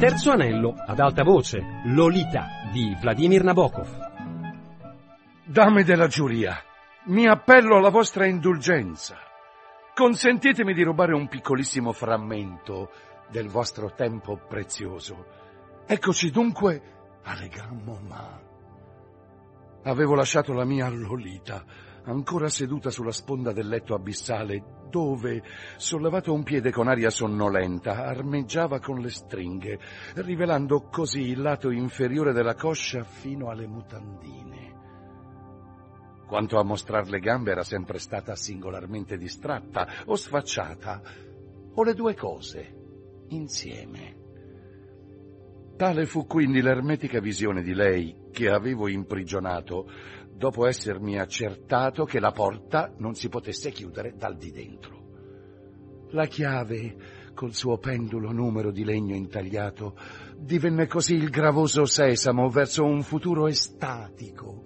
Terzo anello, ad alta voce, Lolita di Vladimir Nabokov. Dame della giuria, mi appello alla vostra indulgenza. Consentitemi di rubare un piccolissimo frammento del vostro tempo prezioso. Eccoci dunque alle Moment. Avevo lasciato la mia Lolita, ancora seduta sulla sponda del letto abissale, dove, sollevato un piede con aria sonnolenta, armeggiava con le stringhe, rivelando così il lato inferiore della coscia fino alle mutandine. Quanto a mostrar le gambe era sempre stata singolarmente distratta o sfacciata, o le due cose, insieme. Tale fu quindi l'ermetica visione di lei che avevo imprigionato dopo essermi accertato che la porta non si potesse chiudere dal di dentro. La chiave, col suo pendulo numero di legno intagliato, divenne così il gravoso sesamo verso un futuro estatico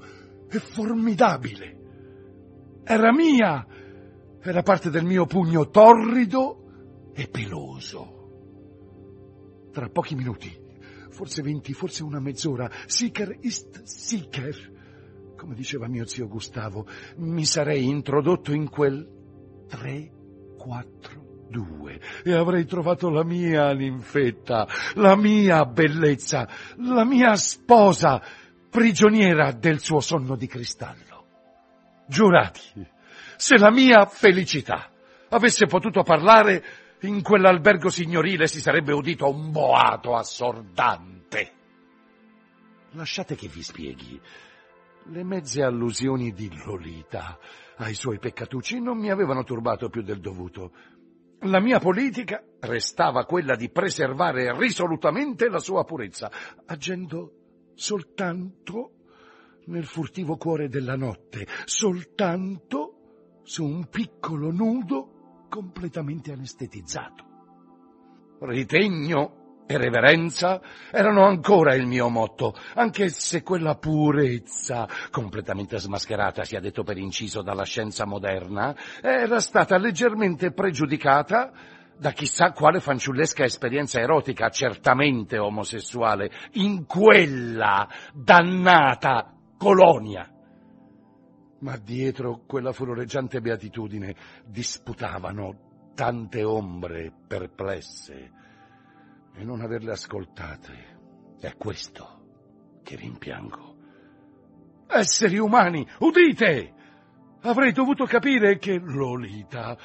e formidabile. Era mia, era parte del mio pugno torrido e peloso. Tra pochi minuti forse venti, forse una mezz'ora. Siker ist Siker. Come diceva mio zio Gustavo, mi sarei introdotto in quel 3, 4, 2 e avrei trovato la mia ninfetta, la mia bellezza, la mia sposa, prigioniera del suo sonno di cristallo. Giurati, se la mia felicità avesse potuto parlare, in quell'albergo signorile si sarebbe udito un boato assordante. Lasciate che vi spieghi. Le mezze allusioni di Lolita ai suoi peccatucci non mi avevano turbato più del dovuto. La mia politica restava quella di preservare risolutamente la sua purezza, agendo soltanto nel furtivo cuore della notte, soltanto su un piccolo nudo completamente anestetizzato. Ritegno e reverenza erano ancora il mio motto, anche se quella purezza, completamente smascherata, sia detto per inciso, dalla scienza moderna, era stata leggermente pregiudicata da chissà quale fanciullesca esperienza erotica, certamente omosessuale, in quella dannata colonia ma dietro quella furoreggiante beatitudine disputavano tante ombre perplesse e non averle ascoltate è questo che rimpiango. Esseri umani, udite! Avrei dovuto capire che Lolita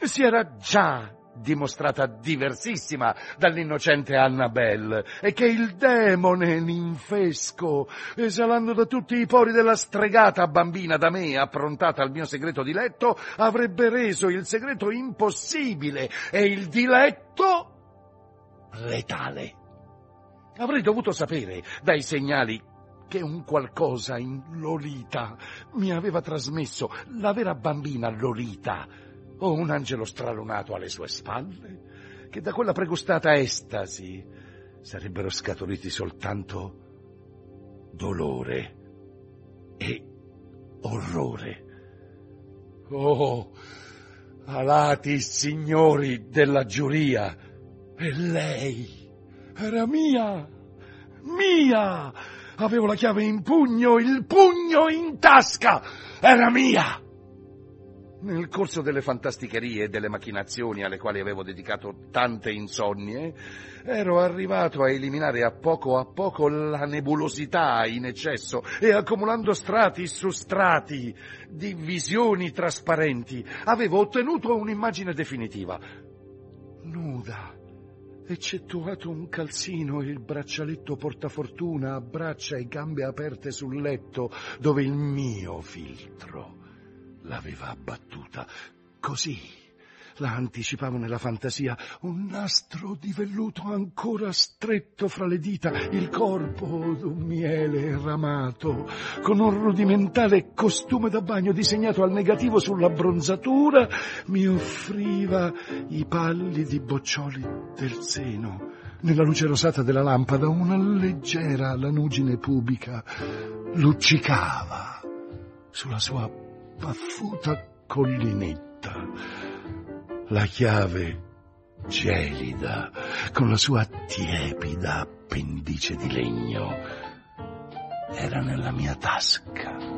si era già dimostrata diversissima dall'innocente Annabelle e che il demone ninfesco, esalando da tutti i pori della stregata bambina da me approntata al mio segreto diletto, avrebbe reso il segreto impossibile e il diletto letale. Avrei dovuto sapere dai segnali che un qualcosa in Lolita mi aveva trasmesso la vera bambina Lolita o un angelo stralunato alle sue spalle, che da quella pregustata estasi sarebbero scaturiti soltanto dolore e orrore. Oh, alati signori della giuria, e lei era mia, mia! Avevo la chiave in pugno, il pugno in tasca, era mia! Nel corso delle fantasticherie e delle macchinazioni alle quali avevo dedicato tante insonnie, ero arrivato a eliminare a poco a poco la nebulosità in eccesso e accumulando strati su strati di visioni trasparenti, avevo ottenuto un'immagine definitiva. Nuda, eccettuato un calzino e il braccialetto portafortuna a braccia e gambe aperte sul letto dove il mio filtro l'aveva abbattuta. Così la anticipavo nella fantasia, un nastro di velluto ancora stretto fra le dita, il corpo d'un miele ramato, con un rudimentale costume da bagno disegnato al negativo sulla bronzatura, mi offriva i pallidi boccioli del seno. Nella luce rosata della lampada una leggera lanugine pubica luccicava sulla sua paffuta collinetta. La chiave gelida, con la sua tiepida appendice di legno, era nella mia tasca.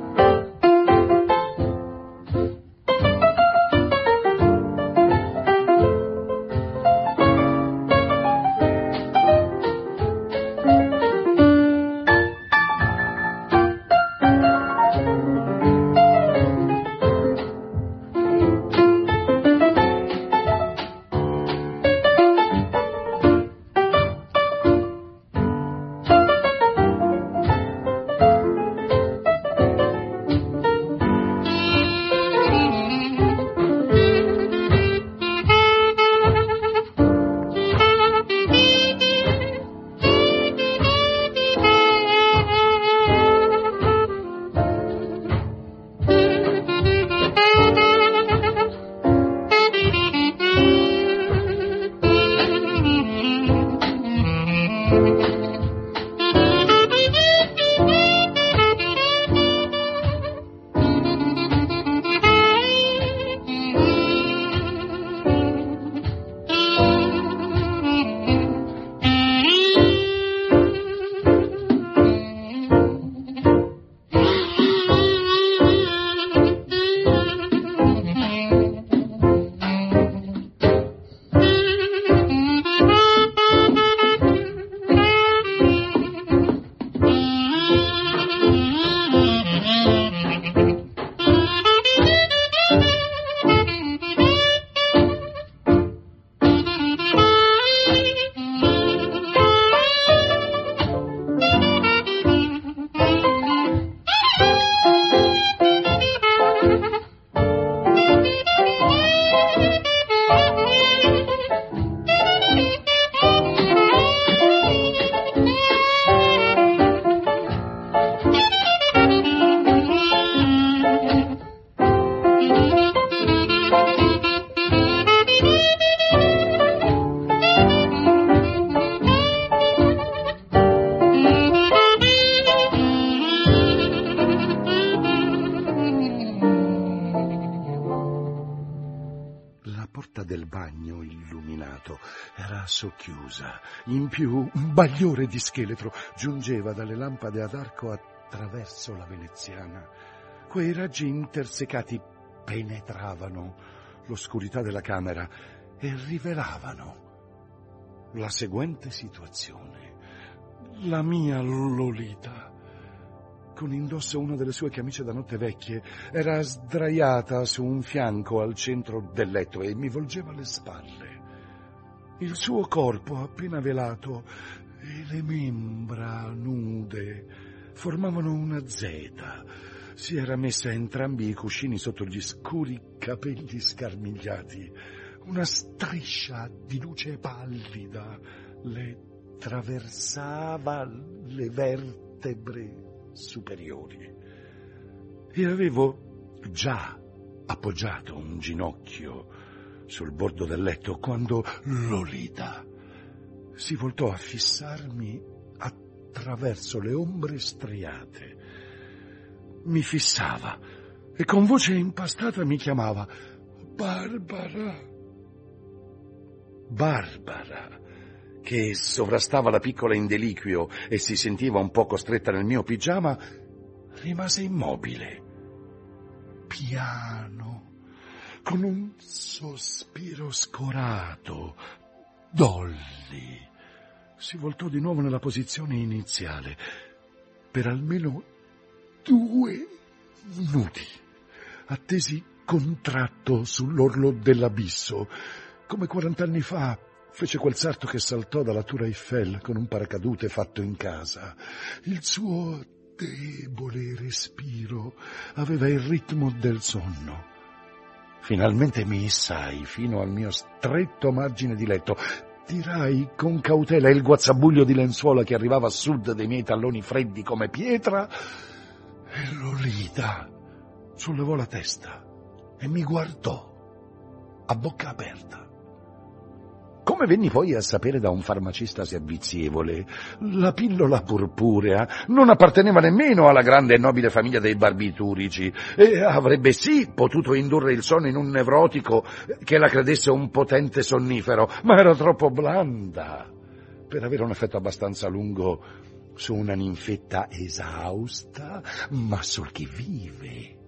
Bagliore di scheletro giungeva dalle lampade ad arco attraverso la veneziana. Quei raggi intersecati penetravano l'oscurità della camera e rivelavano la seguente situazione. La mia Lolita, con indosso una delle sue camicie da notte vecchie, era sdraiata su un fianco al centro del letto e mi volgeva le spalle. Il suo corpo appena velato e le membra nude formavano una zeta. Si era messa entrambi i cuscini sotto gli scuri capelli scarmigliati. Una striscia di luce pallida le traversava le vertebre superiori. E avevo già appoggiato un ginocchio sul bordo del letto quando Lolita si voltò a fissarmi attraverso le ombre striate. Mi fissava e con voce impastata mi chiamava Barbara. Barbara, che sovrastava la piccola in deliquio e si sentiva un po' costretta nel mio pigiama, rimase immobile. Piano con un sospiro scorato. Dolly si voltò di nuovo nella posizione iniziale per almeno due minuti, attesi contratto sull'orlo dell'abisso, come quarant'anni fa fece quel sarto che saltò dalla Tour Eiffel con un paracadute fatto in casa. Il suo debole respiro aveva il ritmo del sonno. Finalmente mi issai fino al mio stretto margine di letto. Tirai con cautela il guazzabuglio di lenzuola che arrivava a sud dei miei talloni freddi come pietra e Lolita sollevò la testa e mi guardò a bocca aperta. Come venni poi a sapere da un farmacista servizievole, la pillola purpurea non apparteneva nemmeno alla grande e nobile famiglia dei barbiturici e avrebbe sì potuto indurre il sonno in un nevrotico che la credesse un potente sonnifero, ma era troppo blanda per avere un effetto abbastanza lungo su una ninfetta esausta, ma sul chi vive.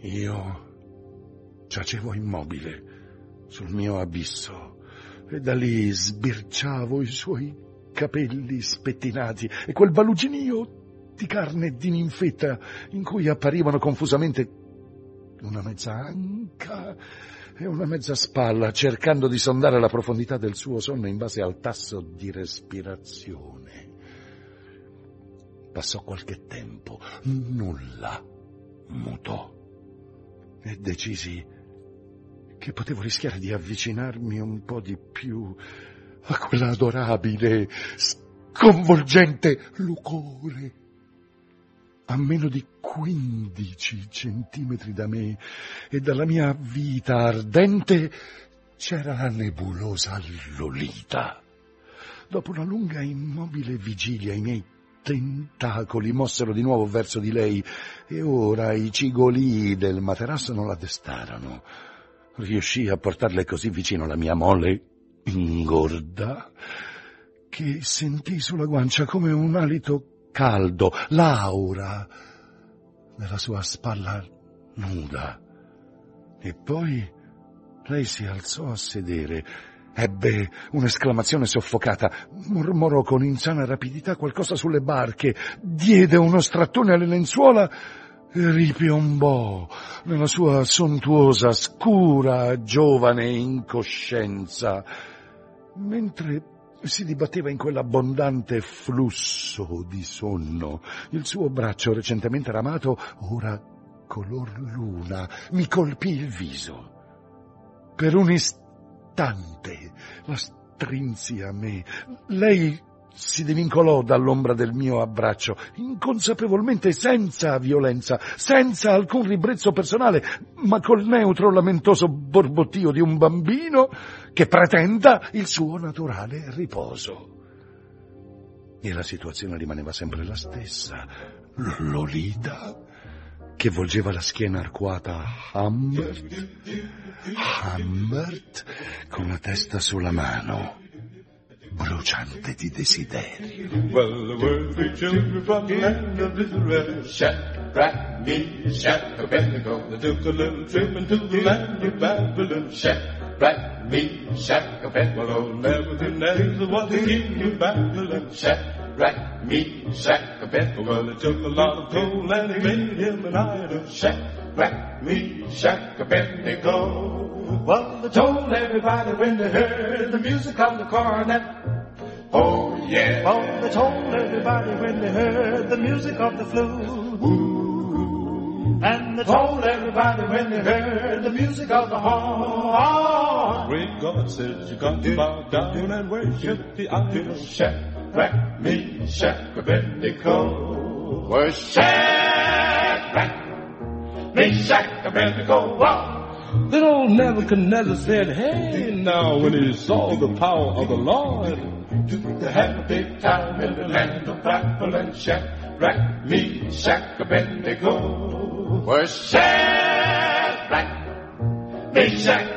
Io giacevo immobile sul mio abisso e da lì sbirciavo i suoi capelli spettinati e quel baluginio di carne di ninfetta in cui apparivano confusamente una mezza anca e una mezza spalla, cercando di sondare la profondità del suo sonno in base al tasso di respirazione. Passò qualche tempo, nulla mutò e decisi che potevo rischiare di avvicinarmi un po' di più a quella adorabile, sconvolgente lucore. A meno di quindici centimetri da me e dalla mia vita ardente c'era la nebulosa Lolita. Dopo una lunga e immobile vigilia i miei tentacoli mossero di nuovo verso di lei e ora i cigolii del materasso non la destarono riuscii a portarle così vicino alla mia molle ingorda che sentii sulla guancia come un alito caldo, l'aura della sua spalla nuda. E poi lei si alzò a sedere, ebbe un'esclamazione soffocata, mormorò con insana rapidità qualcosa sulle barche, diede uno strattone alle lenzuola ripiombò nella sua sontuosa, scura, giovane incoscienza, mentre si dibatteva in quell'abbondante flusso di sonno. Il suo braccio recentemente ramato, ora color luna, mi colpì il viso. Per un istante la strinsi a me. Lei si divincolò dall'ombra del mio abbraccio, inconsapevolmente senza violenza, senza alcun ribrezzo personale, ma col neutro lamentoso borbottio di un bambino che pretenda il suo naturale riposo. E la situazione rimaneva sempre la stessa. Lolita, che volgeva la schiena arcuata a Humbert, Humbert con la testa sulla mano bruciante di desiderio. Well, we're the children from the land of Israel. red shack, right me, shack, a pentagon. They took a little trip into the land of Babylon, shack, right me, shack, a pentagon. Never denies what the king of Babylon, shack. Shadrach, Meshach, Abednego, well, they took a lot of gold and they made him an idol. Shadrach, Meshach, Abednego. Well, they told everybody when they heard the music of the cornet. Oh, yeah. Well, they told everybody when they heard the music of the flute. Ooh. And they told everybody when they heard the music of the horn. Great God says you got to bow down and worship the idol. Shadrach, Meshach, Abednego. Worship Shadrach, Meshach, Abednego. Wow. Then old Nebuchadnezzar said, Hey, now, when he saw the power of the Lord, to have a big time in the land of Babylon, Shadrach, Meshach, Abednego, were Shadrach, Meshach,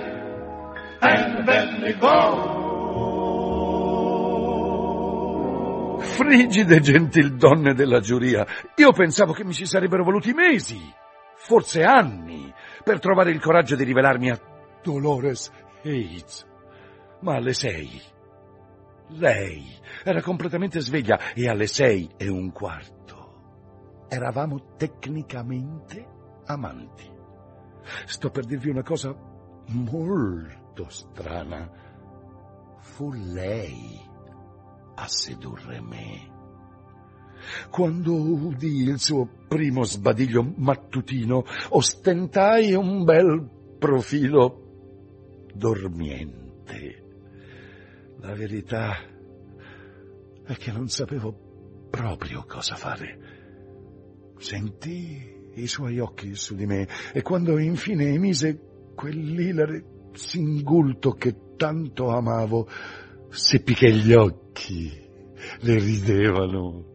and Abednego. Frigide gentildonne della giuria, io pensavo che mi ci sarebbero voluti mesi, forse anni, per trovare il coraggio di rivelarmi a Dolores Hayes. Ma alle sei, lei era completamente sveglia e alle sei e un quarto eravamo tecnicamente amanti. Sto per dirvi una cosa molto strana. Fu lei a sedurre me. Quando udì il suo primo sbadiglio mattutino, ostentai un bel profilo dormiente. La verità è che non sapevo proprio cosa fare. Sentii i suoi occhi su di me e quando infine emise quell'ilare singulto che tanto amavo, seppi che gli occhi le ridevano.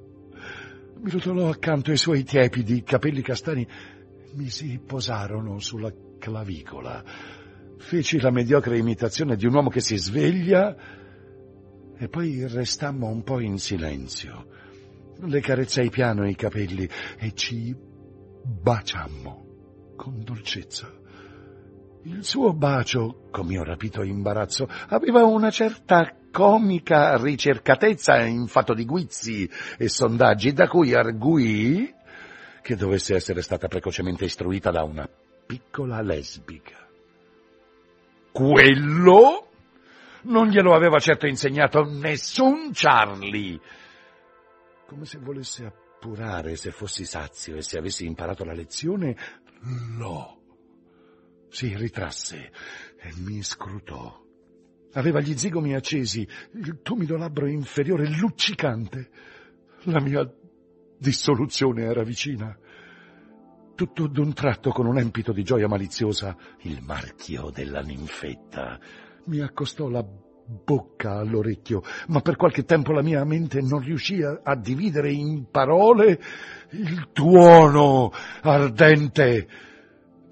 Mi rotolò accanto ai suoi tiepidi capelli castani, mi si posarono sulla clavicola. Feci la mediocre imitazione di un uomo che si sveglia e poi restammo un po' in silenzio. Le carezzai piano i capelli e ci baciammo con dolcezza. Il suo bacio, con mio rapito imbarazzo, aveva una certa comica ricercatezza in fatto di guizzi e sondaggi, da cui arguì che dovesse essere stata precocemente istruita da una piccola lesbica. Quello non glielo aveva certo insegnato nessun Charlie. Come se volesse appurare se fossi sazio e se avessi imparato la lezione, lo si ritrasse e mi scrutò. Aveva gli zigomi accesi, il tumido labbro inferiore luccicante. La mia dissoluzione era vicina. Tutto d'un tratto, con un empito di gioia maliziosa, il marchio della ninfetta mi accostò la bocca all'orecchio, ma per qualche tempo la mia mente non riuscì a dividere in parole il tuono ardente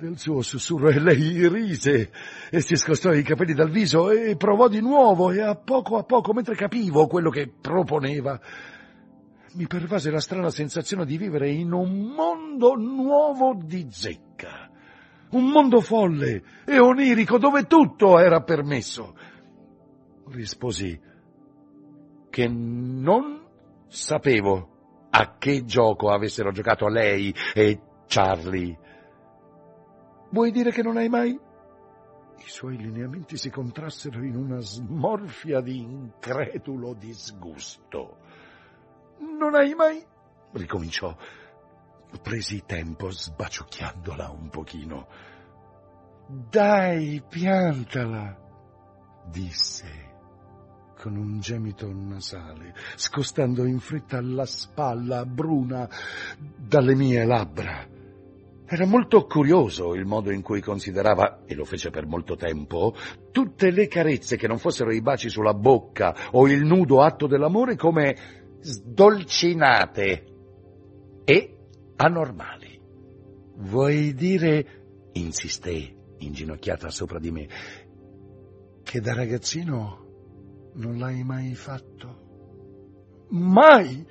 del suo sussurro e lei rise e si scostò i capelli dal viso e provò di nuovo e a poco a poco, mentre capivo quello che proponeva, mi pervase la strana sensazione di vivere in un mondo nuovo di zecca, un mondo folle e onirico dove tutto era permesso. Risposi che non sapevo a che gioco avessero giocato lei e Charlie Vuoi dire che non hai mai? I suoi lineamenti si contrassero in una smorfia di incredulo disgusto. Non hai mai? ricominciò. Presi tempo sbaciucchiandola un pochino. Dai, piantala, disse con un gemito nasale, scostando in fretta la spalla bruna dalle mie labbra. Era molto curioso il modo in cui considerava, e lo fece per molto tempo, tutte le carezze che non fossero i baci sulla bocca o il nudo atto dell'amore come sdolcinate e anormali. Vuoi dire, insisté, inginocchiata sopra di me, che da ragazzino non l'hai mai fatto? Mai!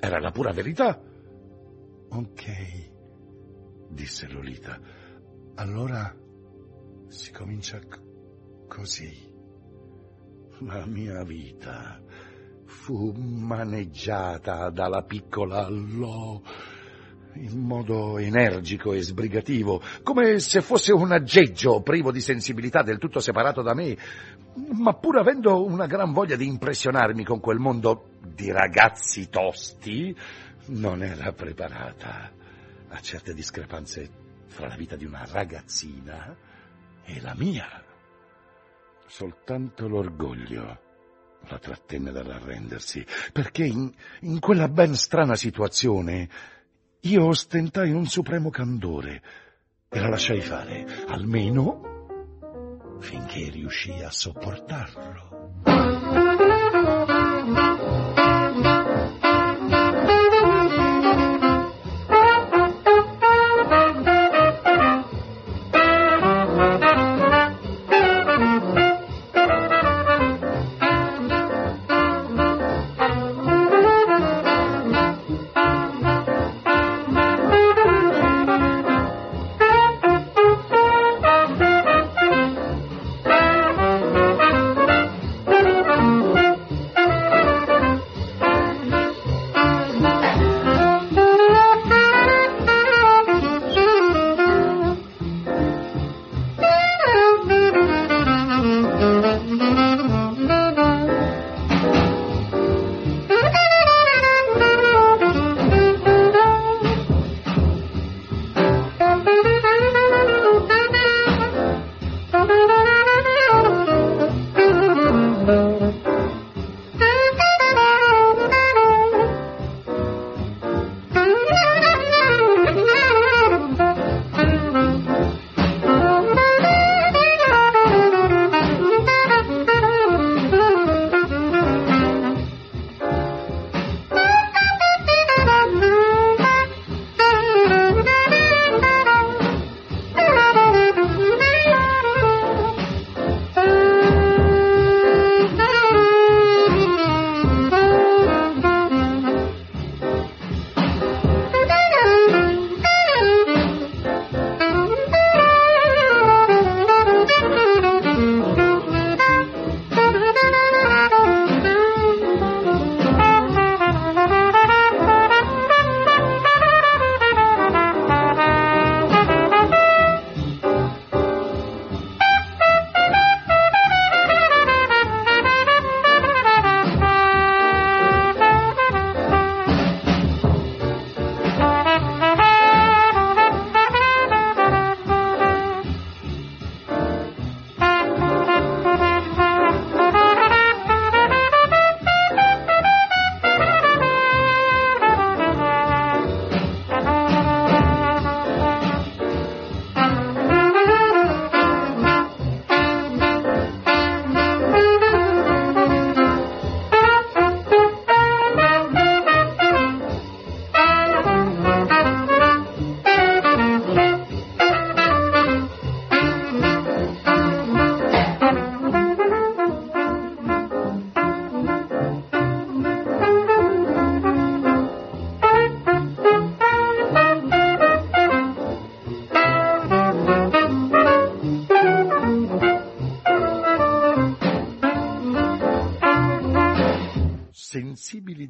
Era la pura verità. Ok disse Lolita. Allora si comincia c- così. La mia vita fu maneggiata dalla piccola Lo in modo energico e sbrigativo, come se fosse un aggeggio privo di sensibilità del tutto separato da me, ma pur avendo una gran voglia di impressionarmi con quel mondo di ragazzi tosti, non era preparata a certe discrepanze fra la vita di una ragazzina e la mia. Soltanto l'orgoglio la trattenne dall'arrendersi, perché in, in quella ben strana situazione io ostentai un supremo candore e la lasciai fare, almeno finché riuscii a sopportarlo.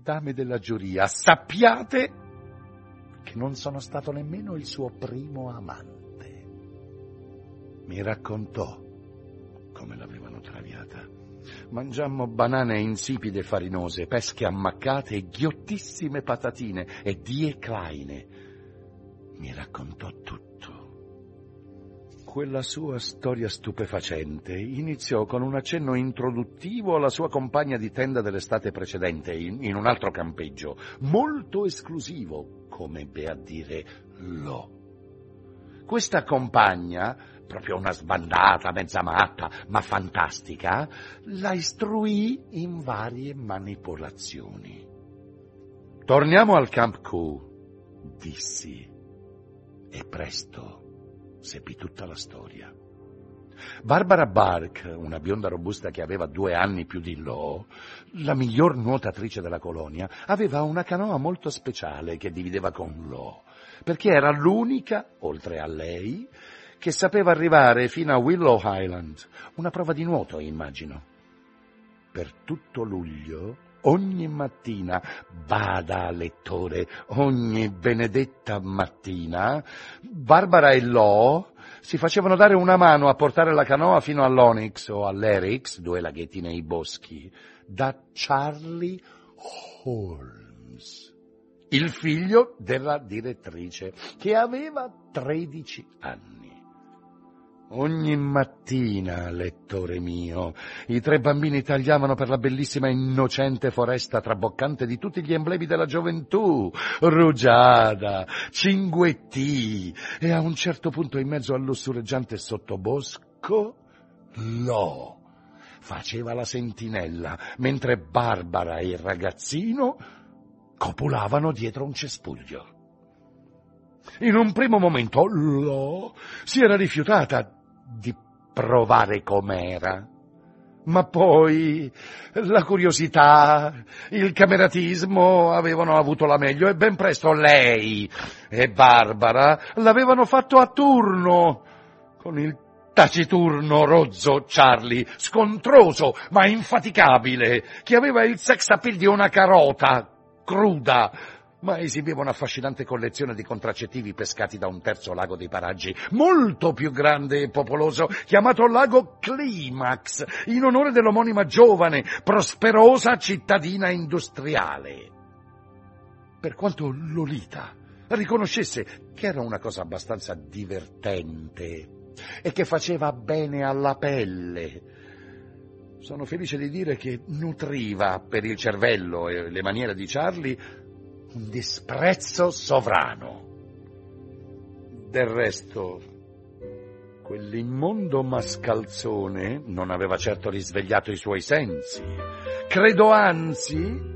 Dame della giuria, sappiate che non sono stato nemmeno il suo primo amante. Mi raccontò come l'avevano traviata. Mangiammo banane insipide farinose, pesche ammaccate e ghiottissime patatine e die. Mi raccontò tutto. Quella sua storia stupefacente iniziò con un accenno introduttivo alla sua compagna di tenda dell'estate precedente in, in un altro campeggio, molto esclusivo, come ebbe a dire Lo. Questa compagna, proprio una sbandata, mezza matta, ma fantastica, la istruì in varie manipolazioni. Torniamo al Camp Q, dissi, e presto seppi tutta la storia. Barbara Bark, una bionda robusta che aveva due anni più di Lo, la miglior nuotatrice della colonia, aveva una canoa molto speciale che divideva con Lo, perché era l'unica, oltre a lei, che sapeva arrivare fino a Willow Island, una prova di nuoto, immagino. Per tutto luglio ogni mattina, bada lettore, ogni benedetta mattina, Barbara e Lo si facevano dare una mano a portare la canoa fino all'Onyx o all'Erix, due laghetti nei boschi, da Charlie Holmes, il figlio della direttrice, che aveva 13 anni. Ogni mattina, lettore mio, i tre bambini tagliavano per la bellissima innocente foresta traboccante di tutti gli emblemi della gioventù, rugiada, cinguettì, e a un certo punto in mezzo al lussureggiante sottobosco, Lo faceva la sentinella, mentre Barbara e il ragazzino copulavano dietro un cespuglio. In un primo momento Lo si era rifiutata di provare com'era. Ma poi la curiosità, il cameratismo avevano avuto la meglio e ben presto lei e Barbara l'avevano fatto a turno con il taciturno rozzo Charlie, scontroso ma infaticabile, che aveva il sex appeal di una carota cruda, ma esibiva un'affascinante collezione di contraccettivi pescati da un terzo lago dei paraggi, molto più grande e popoloso, chiamato lago Climax, in onore dell'omonima giovane, prosperosa cittadina industriale. Per quanto Lolita riconoscesse che era una cosa abbastanza divertente e che faceva bene alla pelle, sono felice di dire che nutriva per il cervello e le maniere di Charlie un disprezzo sovrano. Del resto, quell'immondo mascalzone non aveva certo risvegliato i suoi sensi. Credo anzi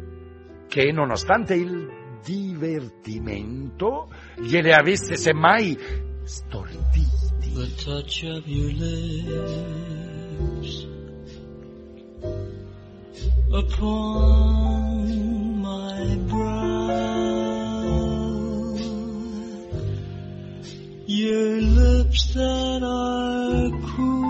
che, nonostante il divertimento, gliele avesse semmai storditi. The touch of your lips upon my Your lips that are cool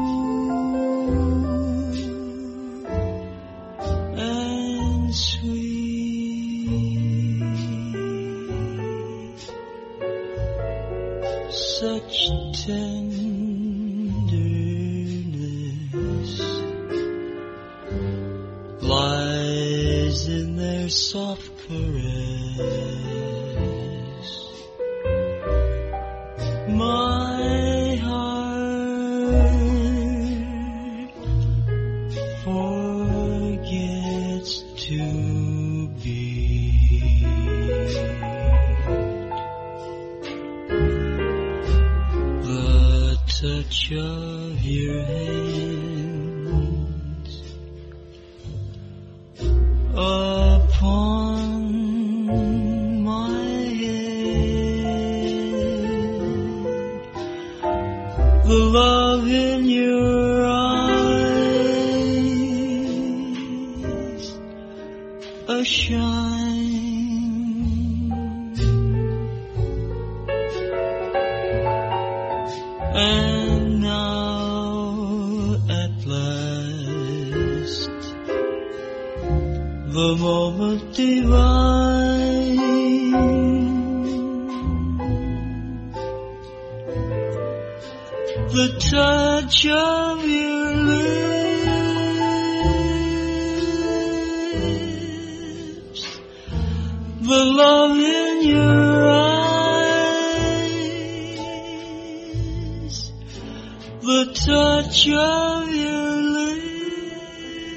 touch of your lips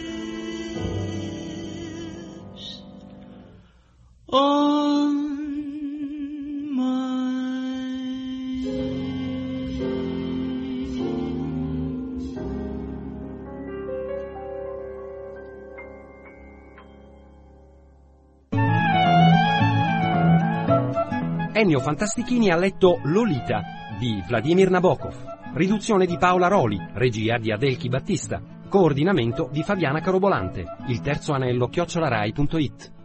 on mine. Ennio Fantastichini ha letto Lolita di Vladimir Nabokov, riduzione di Paola Roli, regia di Adelchi Battista, coordinamento di Fabiana Carobolante, il terzo anello chiocciolarai.it.